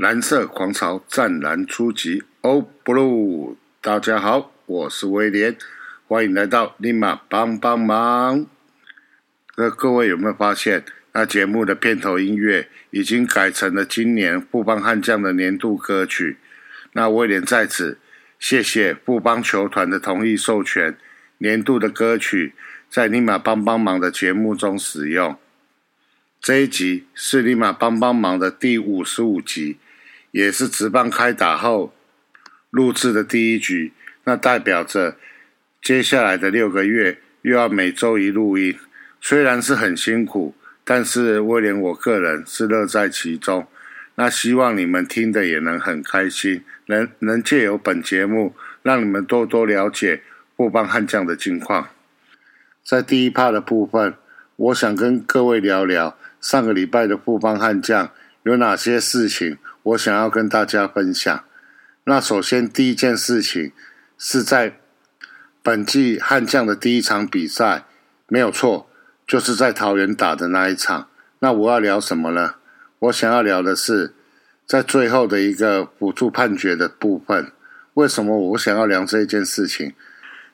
蓝色狂潮湛蓝初级，Oh Blue！大家好，我是威廉，欢迎来到立马帮帮忙。那各位有没有发现，那节目的片头音乐已经改成了今年富邦悍将的年度歌曲？那威廉在此谢谢富邦球团的同意授权，年度的歌曲在立马帮帮忙的节目中使用。这一集是立马帮帮忙的第五十五集，也是直棒开打后录制的第一局。那代表着接下来的六个月又要每周一录音，虽然是很辛苦，但是威廉我个人是乐在其中。那希望你们听的也能很开心，能能借由本节目让你们多多了解富邦悍将的近况。在第一趴的部分，我想跟各位聊聊。上个礼拜的富邦悍将有哪些事情？我想要跟大家分享。那首先第一件事情是在本季悍将的第一场比赛，没有错，就是在桃园打的那一场。那我要聊什么呢？我想要聊的是在最后的一个辅助判决的部分。为什么我想要聊这一件事情？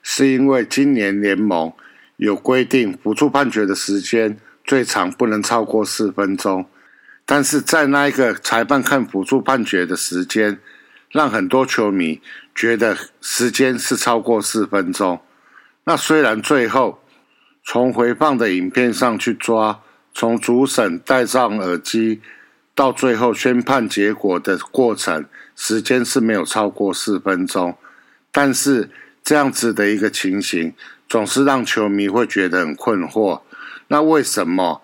是因为今年联盟有规定辅助判决的时间。最长不能超过四分钟，但是在那一个裁判看辅助判决的时间，让很多球迷觉得时间是超过四分钟。那虽然最后从回放的影片上去抓，从主审戴上耳机到最后宣判结果的过程，时间是没有超过四分钟，但是这样子的一个情形，总是让球迷会觉得很困惑。那为什么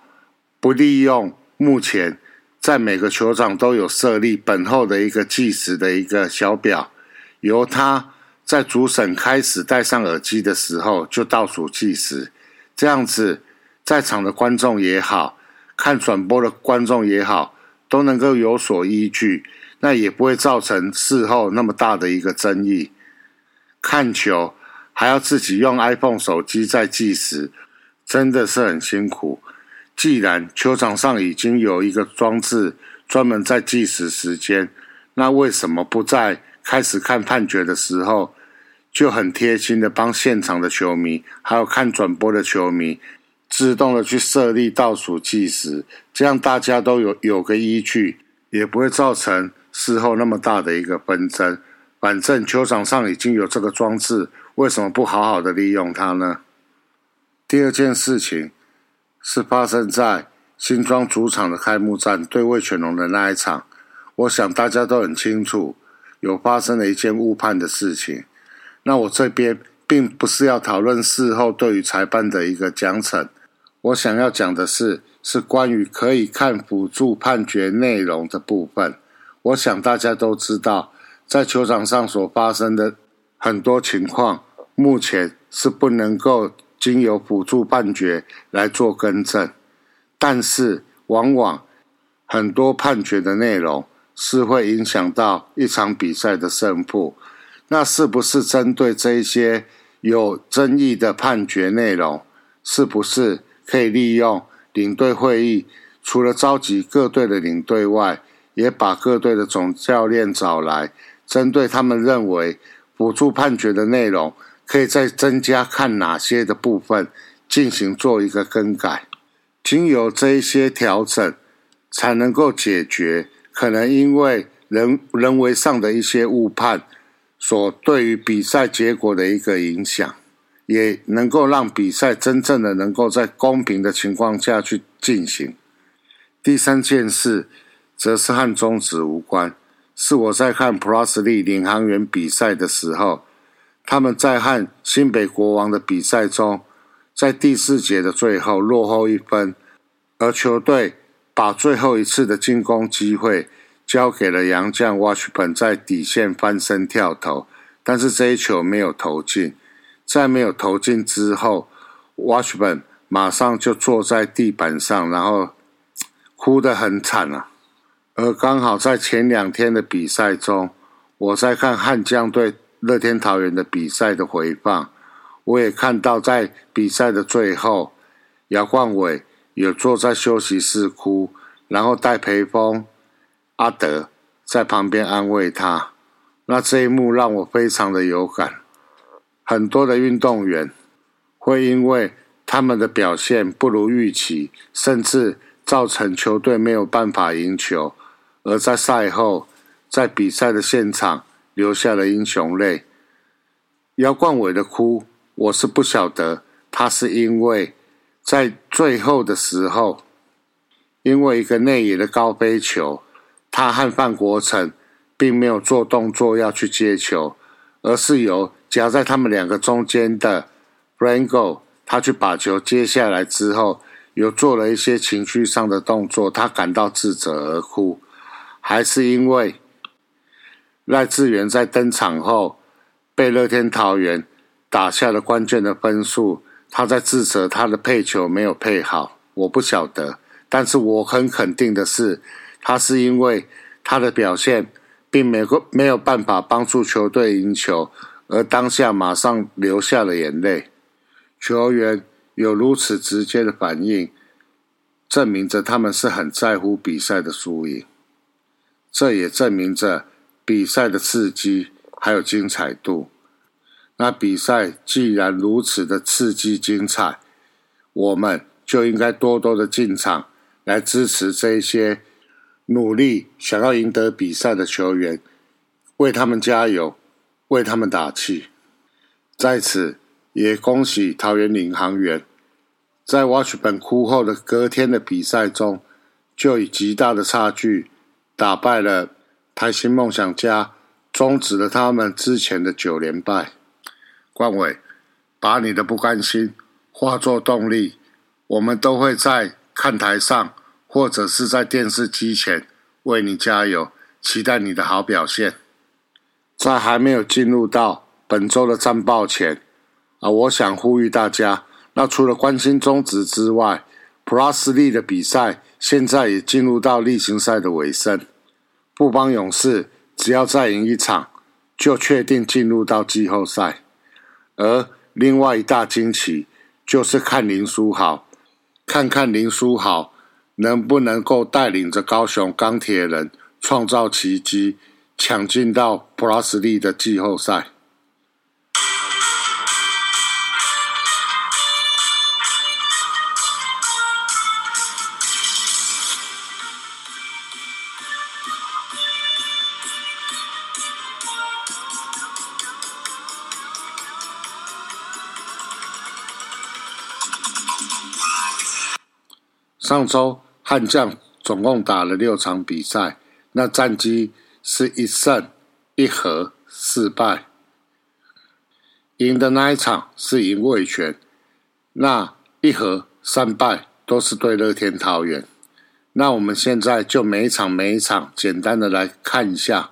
不利用目前在每个球场都有设立本后的一个计时的一个小表，由他在主审开始戴上耳机的时候就倒数计时，这样子在场的观众也好看转播的观众也好都能够有所依据，那也不会造成事后那么大的一个争议。看球还要自己用 iPhone 手机在计时。真的是很辛苦。既然球场上已经有一个装置专门在计时时间，那为什么不在开始看判决的时候就很贴心的帮现场的球迷，还有看转播的球迷，自动的去设立倒数计时，这样大家都有有个依据，也不会造成事后那么大的一个纷争。反正球场上已经有这个装置，为什么不好好的利用它呢？第二件事情是发生在新庄主场的开幕战对魏全龙的那一场，我想大家都很清楚，有发生了一件误判的事情。那我这边并不是要讨论事后对于裁判的一个奖惩，我想要讲的是，是关于可以看辅助判决内容的部分。我想大家都知道，在球场上所发生的很多情况，目前是不能够。经由辅助判决来做更正，但是往往很多判决的内容是会影响到一场比赛的胜负。那是不是针对这一些有争议的判决内容，是不是可以利用领队会议，除了召集各队的领队外，也把各队的总教练找来，针对他们认为辅助判决的内容？可以再增加看哪些的部分进行做一个更改，经由这一些调整，才能够解决可能因为人人为上的一些误判所对于比赛结果的一个影响，也能够让比赛真正的能够在公平的情况下去进行。第三件事，则是和宗旨无关，是我在看普拉斯利领航员比赛的时候。他们在和新北国王的比赛中，在第四节的最后落后一分，而球队把最后一次的进攻机会交给了杨将 Watchman 在底线翻身跳投，但是这一球没有投进。在没有投进之后，Watchman 马上就坐在地板上，然后哭得很惨啊。而刚好在前两天的比赛中，我在看悍将队。乐天桃园的比赛的回放，我也看到在比赛的最后，姚冠伟有坐在休息室哭，然后戴培峰、阿德在旁边安慰他。那这一幕让我非常的有感。很多的运动员会因为他们的表现不如预期，甚至造成球队没有办法赢球，而在赛后，在比赛的现场流下了英雄泪。姚冠伟的哭，我是不晓得他是因为在最后的时候，因为一个内野的高飞球，他和范国成并没有做动作要去接球，而是由夹在他们两个中间的 Rango，。他去把球接下来之后，有做了一些情绪上的动作，他感到自责而哭，还是因为赖志源在登场后被乐天桃园打下了关键的分数，他在自责他的配球没有配好，我不晓得，但是我很肯定的是，他是因为他的表现并没有没有办法帮助球队赢球，而当下马上流下了眼泪。球员有如此直接的反应，证明着他们是很在乎比赛的输赢。这也证明着比赛的刺激还有精彩度。那比赛既然如此的刺激精彩，我们就应该多多的进场来支持这些努力想要赢得比赛的球员，为他们加油，为他们打气。在此。也恭喜桃园领航员，在 Watch 本哭后的隔天的比赛中，就以极大的差距打败了台新梦想家，终止了他们之前的九连败。冠伟，把你的不甘心化作动力，我们都会在看台上或者是在电视机前为你加油，期待你的好表现。在还没有进入到本周的战报前。啊，我想呼吁大家，那除了关心终止之外，Plus 力的比赛现在也进入到例行赛的尾声。富邦勇士只要再赢一场，就确定进入到季后赛。而另外一大惊奇就是看林书豪，看看林书豪能不能够带领着高雄钢铁人创造奇迹，抢进到普拉斯利的季后赛。上周悍将总共打了六场比赛，那战绩是一胜一和四败。赢的那一场是赢卫权，那一和三败都是对乐天桃园。那我们现在就每一场每一场简单的来看一下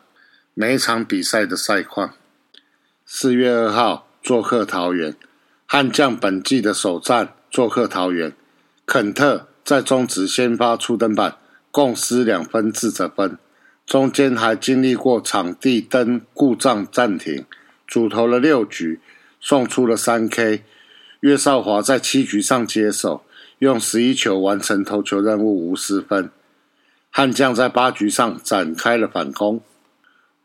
每一场比赛的赛况。四月二号做客桃园，悍将本季的首战做客桃园，肯特。在中职先发初登板，共失两分自责分，中间还经历过场地灯故障暂停，主投了六局，送出了三 K。岳少华在七局上接手，用十一球完成投球任务，无失分。悍将在八局上展开了反攻，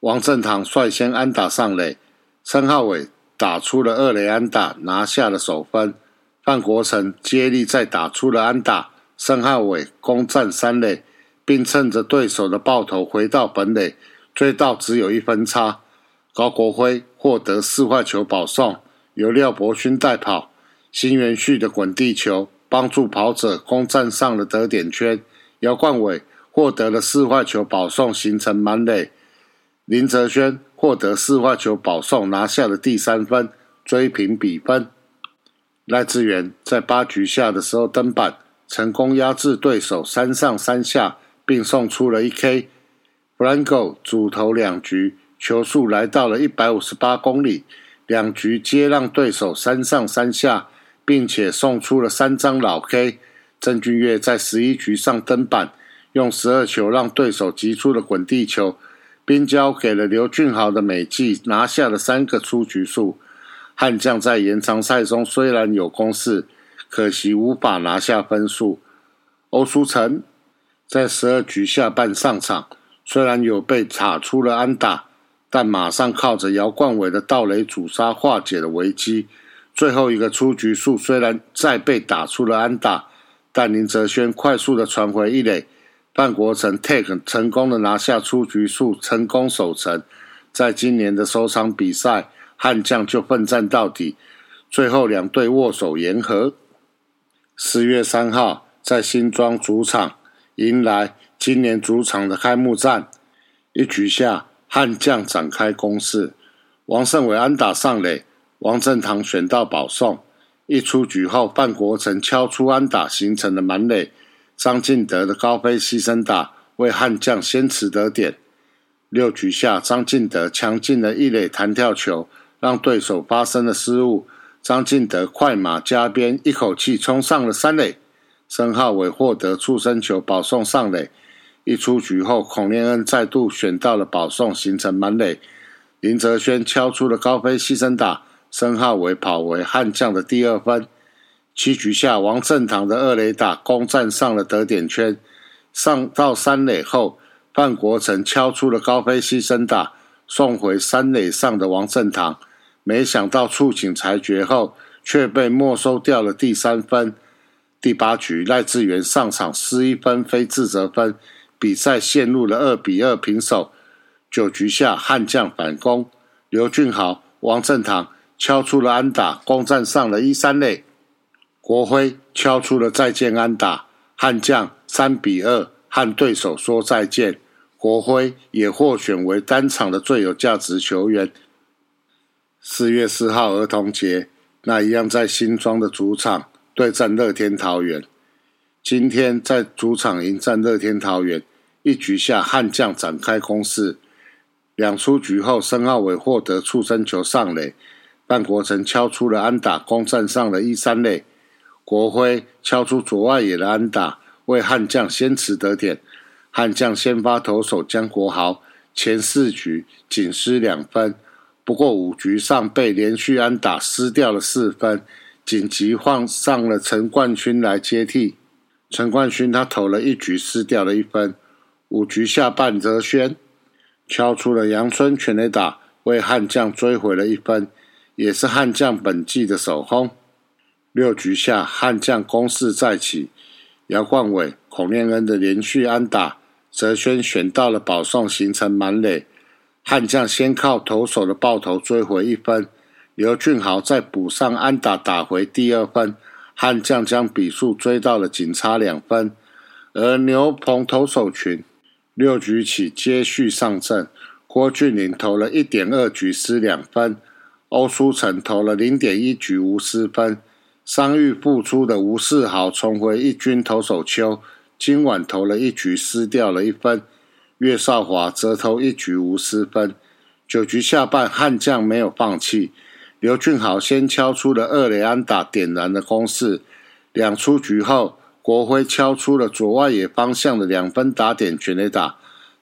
王振堂率先安打上垒，申浩伟打出了二垒安打，拿下了首分。范国成接力再打出了安打。申浩伟攻占三垒，并趁着对手的爆头回到本垒，追到只有一分差。高国辉获得四坏球保送，由廖伯勋带跑。新元旭的滚地球帮助跑者攻占上了得点圈。姚冠伟获得了四坏球保送，形成满垒。林哲轩获得四坏球保送，拿下了第三分，追平比分。赖志源在八局下的时候登板。成功压制对手三上三下，并送出了一 K。Franco 主投两局，球速来到了一百五十八公里，两局皆让对手三上三下，并且送出了三张老 K。郑俊岳在十一局上登板，用十二球让对手击出了滚地球，并交给了刘俊豪的美记，拿下了三个出局数。悍将在延长赛中虽然有攻势。可惜无法拿下分数。欧舒成在十二局下半上场，虽然有被打出了安打，但马上靠着姚冠伟的盗垒主杀化解了危机。最后一个出局数虽然再被打出了安打，但林哲轩快速的传回一垒，范国成 take 成功的拿下出局数，成功守成。在今年的首场比赛，悍将就奋战到底，最后两队握手言和。四月三号，在新庄主场迎来今年主场的开幕战，一局下悍将展开攻势，王胜伟安打上垒。王振堂选到保送，一出局后，范国成敲出安打，形成了满垒。张进德的高飞牺牲打为悍将先持得点。六局下，张进德强劲的一垒弹跳球让对手发生了失误。张进德快马加鞭，一口气冲上了三垒。申浩伟获得触身球保送上垒。一出局后，孔令恩再度选到了保送，形成满垒。林哲轩敲出了高飞牺牲打。申浩伟跑为悍将的第二分。七局下，王振堂的二垒打攻占上了得点圈。上到三垒后，范国成敲出了高飞牺牲打，送回三垒上的王振堂。没想到触警裁决后，却被没收掉了第三分。第八局，赖志源上场失一分非自责分，比赛陷入了二比二平手。九局下，悍将反攻，刘俊豪、王振堂。敲出了安打，攻占上了一三垒。国辉敲出了再见安打，悍将三比二和对手说再见。国辉也获选为单场的最有价值球员。四月四号儿童节，那一样在新庄的主场对战乐天桃园。今天在主场迎战乐天桃园，一局下悍将展开攻势，两出局后，申奥伟获得触身球上垒。范国成敲出了安打，攻占上了一三垒。国辉敲出左外野的安打，为悍将先持得点。悍将先发投手江国豪前四局仅失两分，不过五局上被连续安打失掉了四分，紧急换上了陈冠勋来接替。陈冠勋他投了一局失掉了一分。五局下半，泽轩敲出了阳春全垒打，为悍将追回了一分。也是悍将本季的首轰。六局下，悍将攻势再起，姚冠伟、孔念恩的连续安打，泽轩选到了保送，形成满垒。悍将先靠投手的爆头追回一分，刘俊豪再补上安打打回第二分，悍将将比数追到了仅差两分。而牛棚投手群六局起接续上阵，郭俊麟投了一点二局失两分。欧书成投了零点一局无失分，伤愈复出的吴世豪重回一军投手丘，今晚投了一局失掉了一分。岳少华则投一局无失分。九局下半，悍将没有放弃，刘俊豪先敲出了二雷安打，点燃了攻势。两出局后，国辉敲出了左外野方向的两分打点全垒打，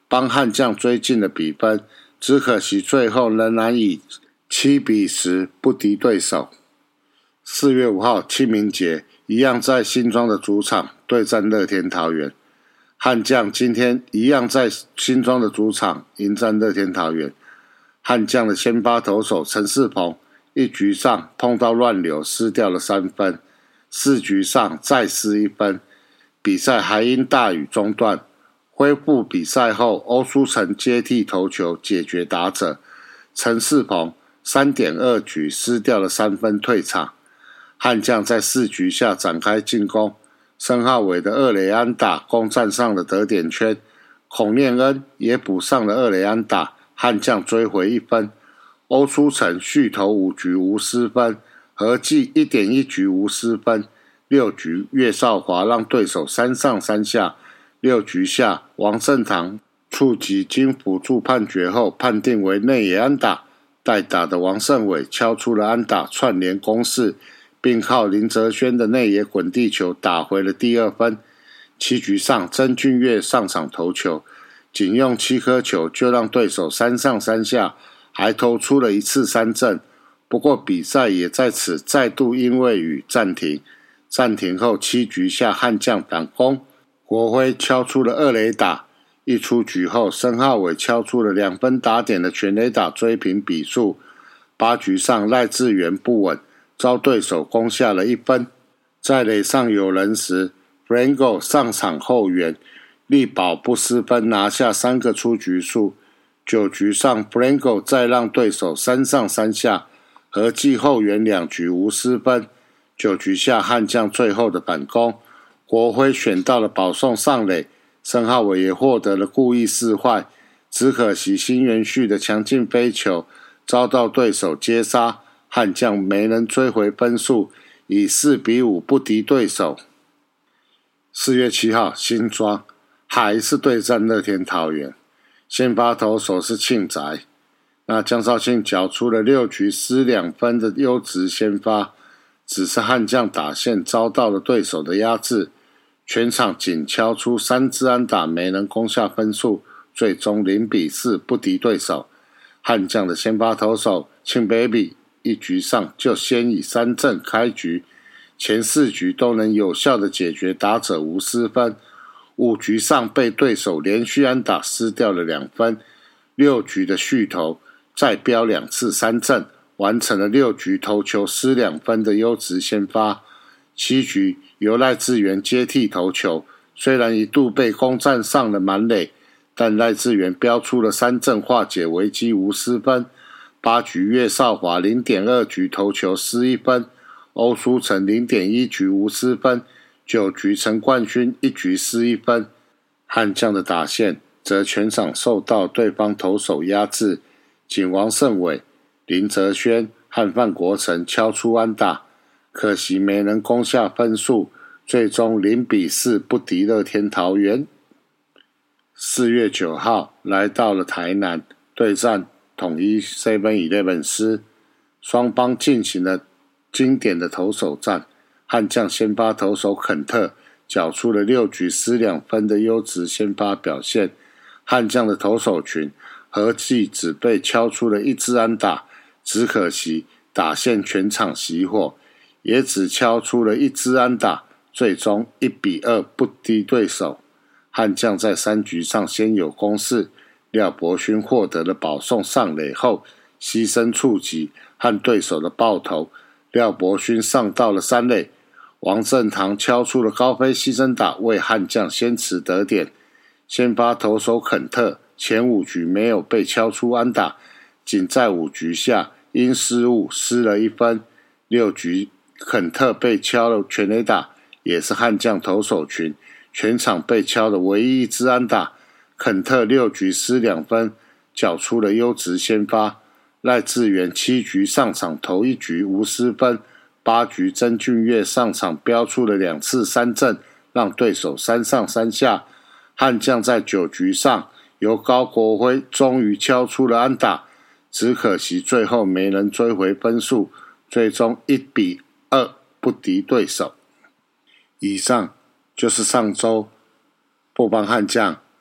帮悍将追进了比分。只可惜最后仍然以。七比十不敌对手。四月五号清明节，一样在新庄的主场对战乐天桃园。悍将今天一样在新庄的主场迎战乐天桃园。悍将的先发投手陈世鹏一局上碰到乱流，失掉了三分。四局上再失一分，比赛还因大雨中断。恢复比赛后，欧书成接替投球解决打者陈世鹏。三点二局失掉了三分，退场。悍将在四局下展开进攻，申浩伟的二垒安打攻占上了得点圈，孔念恩也补上了二垒安打，悍将追回一分。欧书成续投五局无失分，合计一点一局无失分。六局岳少华让对手三上三下。六局下王胜堂触及经辅助判决后，判定为内野安打。代打的王胜伟敲出了安打串联攻势，并靠林哲轩的内野滚地球打回了第二分。七局上，曾俊岳上场投球，仅用七颗球就让对手三上三下，还投出了一次三振。不过比赛也在此再度因为雨暂停。暂停后七局下悍将反攻，国辉敲出了二垒打，一出局后，申浩伟敲出了两分打点的全垒打追平比数。八局上，赖志源不稳，遭对手攻下了一分。在垒上有人时，Franco 上场后援，力保不失分，拿下三个出局数。九局上，Franco 再让对手三上三下，合计后援两局无失分。九局下，悍将最后的反攻，国辉选到了保送上垒。申浩伟也获得了故意示坏，只可惜新元旭的强劲飞球遭到对手接杀，悍将没能追回分数，以四比五不敌对手。四月七号，新庄还是对战乐天桃园，先发投手是庆宅，那江少庆缴出了六局失两分的优质先发，只是悍将打线遭到了对手的压制。全场仅敲出三支安打，没能攻下分数，最终零比四不敌对手。悍将的先发投手庆 baby 一局上就先以三振开局，前四局都能有效的解决打者无失分。五局上被对手连续安打失掉了两分，六局的续投再飙两次三振，完成了六局投球失两分的优质先发。七局由赖志源接替投球，虽然一度被攻占上了满垒，但赖志源飙出了三振化解危机，无失分。八局岳少华零点二局投球失一分，欧书成零点一局无失分。九局陈冠勋一局失一分。悍将的打线则全场受到对方投手压制，仅王胜伟、林哲轩和范国成敲出安打。可惜没能攻下分数，最终零比四不敌乐天桃园。四月九号来到了台南对战统一 Seven Eleven 师，双方进行了经典的投手战。悍将先发投手肯特缴出了六局失两分的优质先发表现，悍将的投手群合计只被敲出了一支安打，只可惜打线全场熄火。也只敲出了一支安打，最终一比二不敌对手。悍将在三局上先有攻势，廖伯勋获得了保送上垒后，牺牲触及和对手的爆头，廖伯勋上到了三垒。王振堂敲出了高飞牺牲打，为悍将先持得点。先发投手肯特前五局没有被敲出安打，仅在五局下因失误失了一分。六局。肯特被敲了全垒打，也是悍将投手群全场被敲的唯一一支安打。肯特六局失两分，缴出了优质先发。赖志源七局上场投一局无失分，八局曾俊岳上场飙出了两次三振，让对手三上三下。悍将在九局上由高国辉终于敲出了安打，只可惜最后没能追回分数，最终一比。二不敌对手。以上就是上周布邦悍将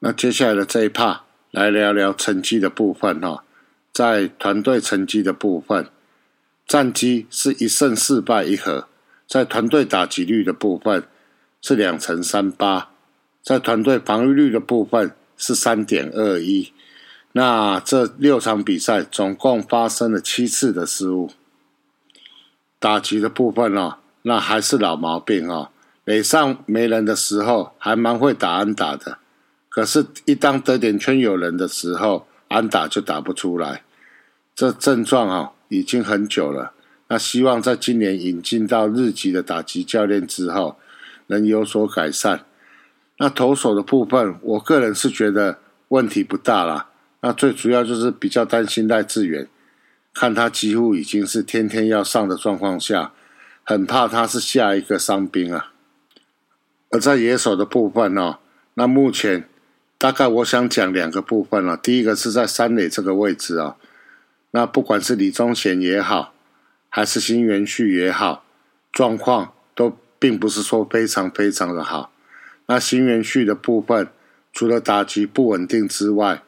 那接下来的这一趴来聊聊成绩的部分哈，在团队成绩的部分，战绩是一胜四败一和，在团队打击率的部分是两成三八，在团队防御率的部分是三点二一。那这六场比赛总共发生了七次的失误。打击的部分哦，那还是老毛病哦。垒上没人的时候，还蛮会打安打的。可是，一当得点圈有人的时候，安打就打不出来。这症状啊，已经很久了。那希望在今年引进到日籍的打击教练之后，能有所改善。那投手的部分，我个人是觉得问题不大啦。那最主要就是比较担心赖志远。看他几乎已经是天天要上的状况下，很怕他是下一个伤兵啊。而在野手的部分呢，那目前大概我想讲两个部分了。第一个是在三垒这个位置啊，那不管是李宗贤也好，还是新元旭也好，状况都并不是说非常非常的好。那新元旭的部分，除了打击不稳定之外，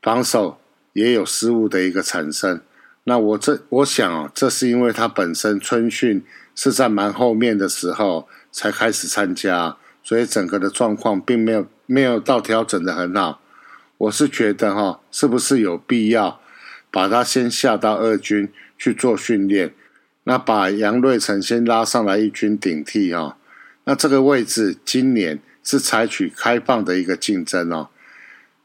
防守也有失误的一个产生。那我这我想啊，这是因为他本身春训是在蛮后面的时候才开始参加。所以整个的状况并没有没有到调整的很好，我是觉得哈，是不是有必要把他先下到二军去做训练？那把杨瑞成先拉上来一军顶替哈。那这个位置今年是采取开放的一个竞争哦。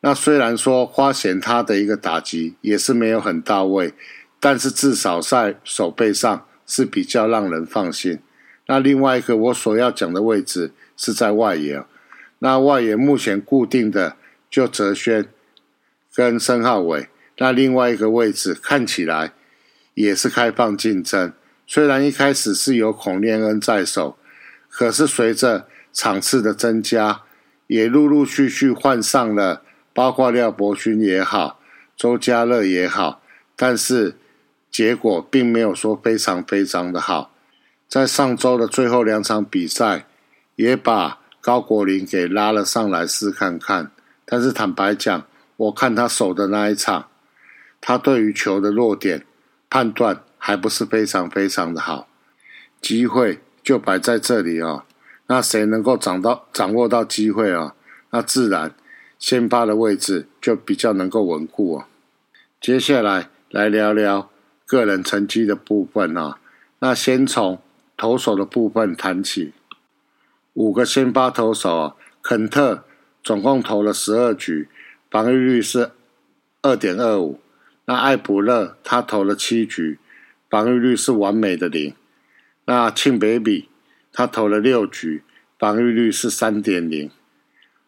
那虽然说花贤他的一个打击也是没有很到位，但是至少在手背上是比较让人放心。那另外一个我所要讲的位置。是在外野，那外野目前固定的就泽轩跟申浩伟，那另外一个位置看起来也是开放竞争。虽然一开始是有孔念恩在手，可是随着场次的增加，也陆陆续续换上了，包括廖伯勋也好，周家乐也好，但是结果并没有说非常非常的好。在上周的最后两场比赛。也把高国林给拉了上来试看看，但是坦白讲，我看他守的那一场，他对于球的落点判断还不是非常非常的好，机会就摆在这里哦。那谁能够掌到掌握到机会哦？那自然先发的位置就比较能够稳固哦。接下来来聊聊个人成绩的部分啊。那先从投手的部分谈起。五个先发投手啊，肯特总共投了十二局，防御率是二点二五。那艾普勒他投了七局，防御率是完美的零。那庆北比他投了六局，防御率是三点零。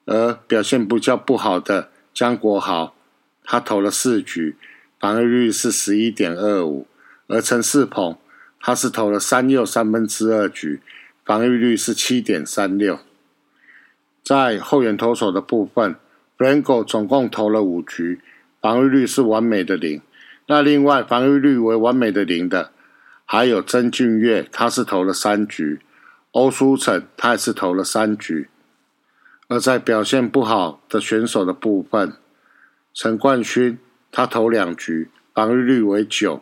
而表现比较不好的江国豪，他投了四局，防御率是十一点二五。而陈世鹏他是投了三又三分之二局。防御率是七点三六，在后援投手的部分，Blanco 总共投了五局，防御率是完美的零。那另外防御率为完美的零的，还有曾俊岳，他是投了三局；欧书成他也是投了三局。而在表现不好的选手的部分，陈冠勋他投两局，防御率为九；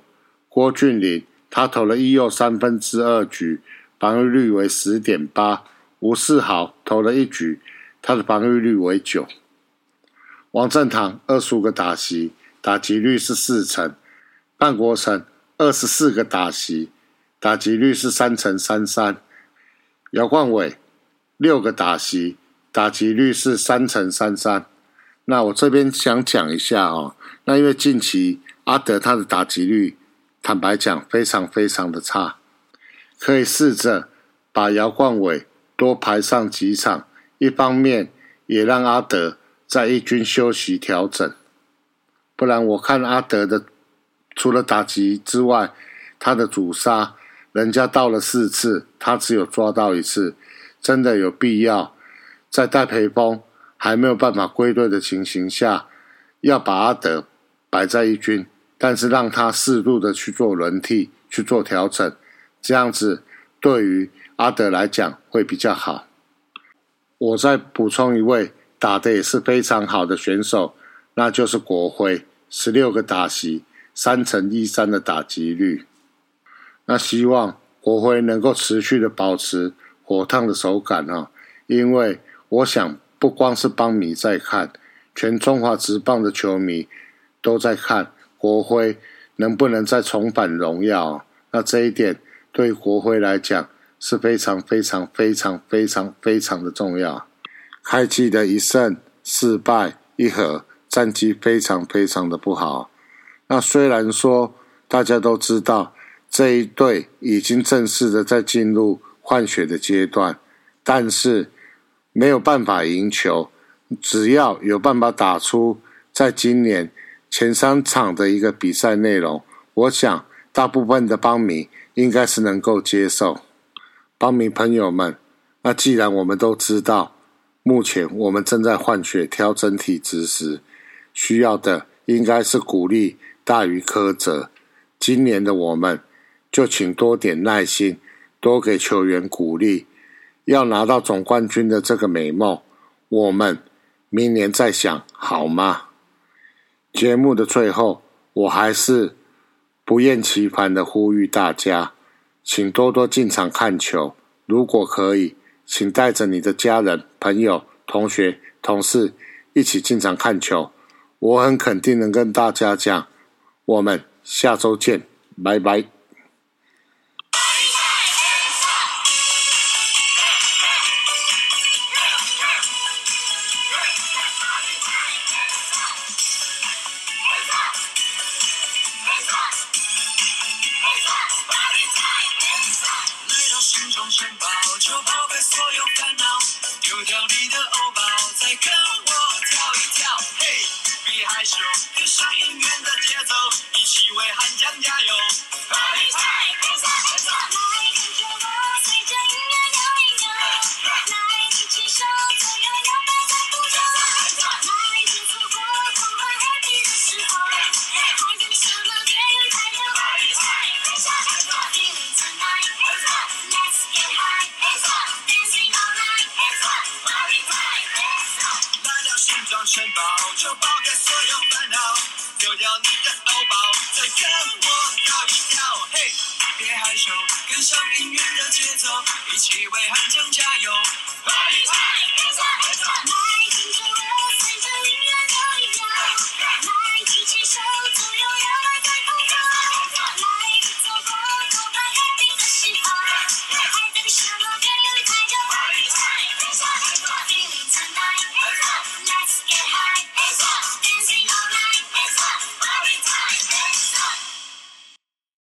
郭俊麟他投了一又三分之二局。防御率为十点八，吴世豪投了一局，他的防御率为九。王正堂二十五个打席，打击率是四成；范国成二十四个打席，打击率是三成三三。姚冠伟六个打席，打击率是三成三三。那我这边想讲一下哦，那因为近期阿德他的打击率，坦白讲非常非常的差。可以试着把姚冠伟多排上几场，一方面也让阿德在一军休息调整。不然我看阿德的除了打击之外，他的主杀人家到了四次，他只有抓到一次，真的有必要在戴培峰还没有办法归队的情形下，要把阿德摆在一军，但是让他适度的去做轮替，去做调整。这样子对于阿德来讲会比较好。我再补充一位打的也是非常好的选手，那就是国辉，十六个打席，三乘一三的打击率。那希望国辉能够持续的保持火烫的手感啊，因为我想不光是邦迷在看，全中华职棒的球迷都在看国徽能不能再重返荣耀。那这一点。对国徽来讲是非常非常非常非常非常的重要。开季的一胜四败一和，战绩非常非常的不好。那虽然说大家都知道这一队已经正式的在进入换血的阶段，但是没有办法赢球。只要有办法打出在今年前三场的一个比赛内容，我想大部分的邦迷应该是能够接受。邦迷朋友们，那既然我们都知道，目前我们正在换血调整体质时，需要的应该是鼓励大于苛责。今年的我们，就请多点耐心，多给球员鼓励。要拿到总冠军的这个美梦，我们明年再想好吗？节目的最后，我还是不厌其烦的呼吁大家。请多多进场看球，如果可以，请带着你的家人、朋友、同学、同事一起进场看球。我很肯定能跟大家讲，我们下周见，拜拜。所有烦恼，丢掉你的欧包，再跟我跳一跳，嘿，别害羞，跟上音乐的节奏，一起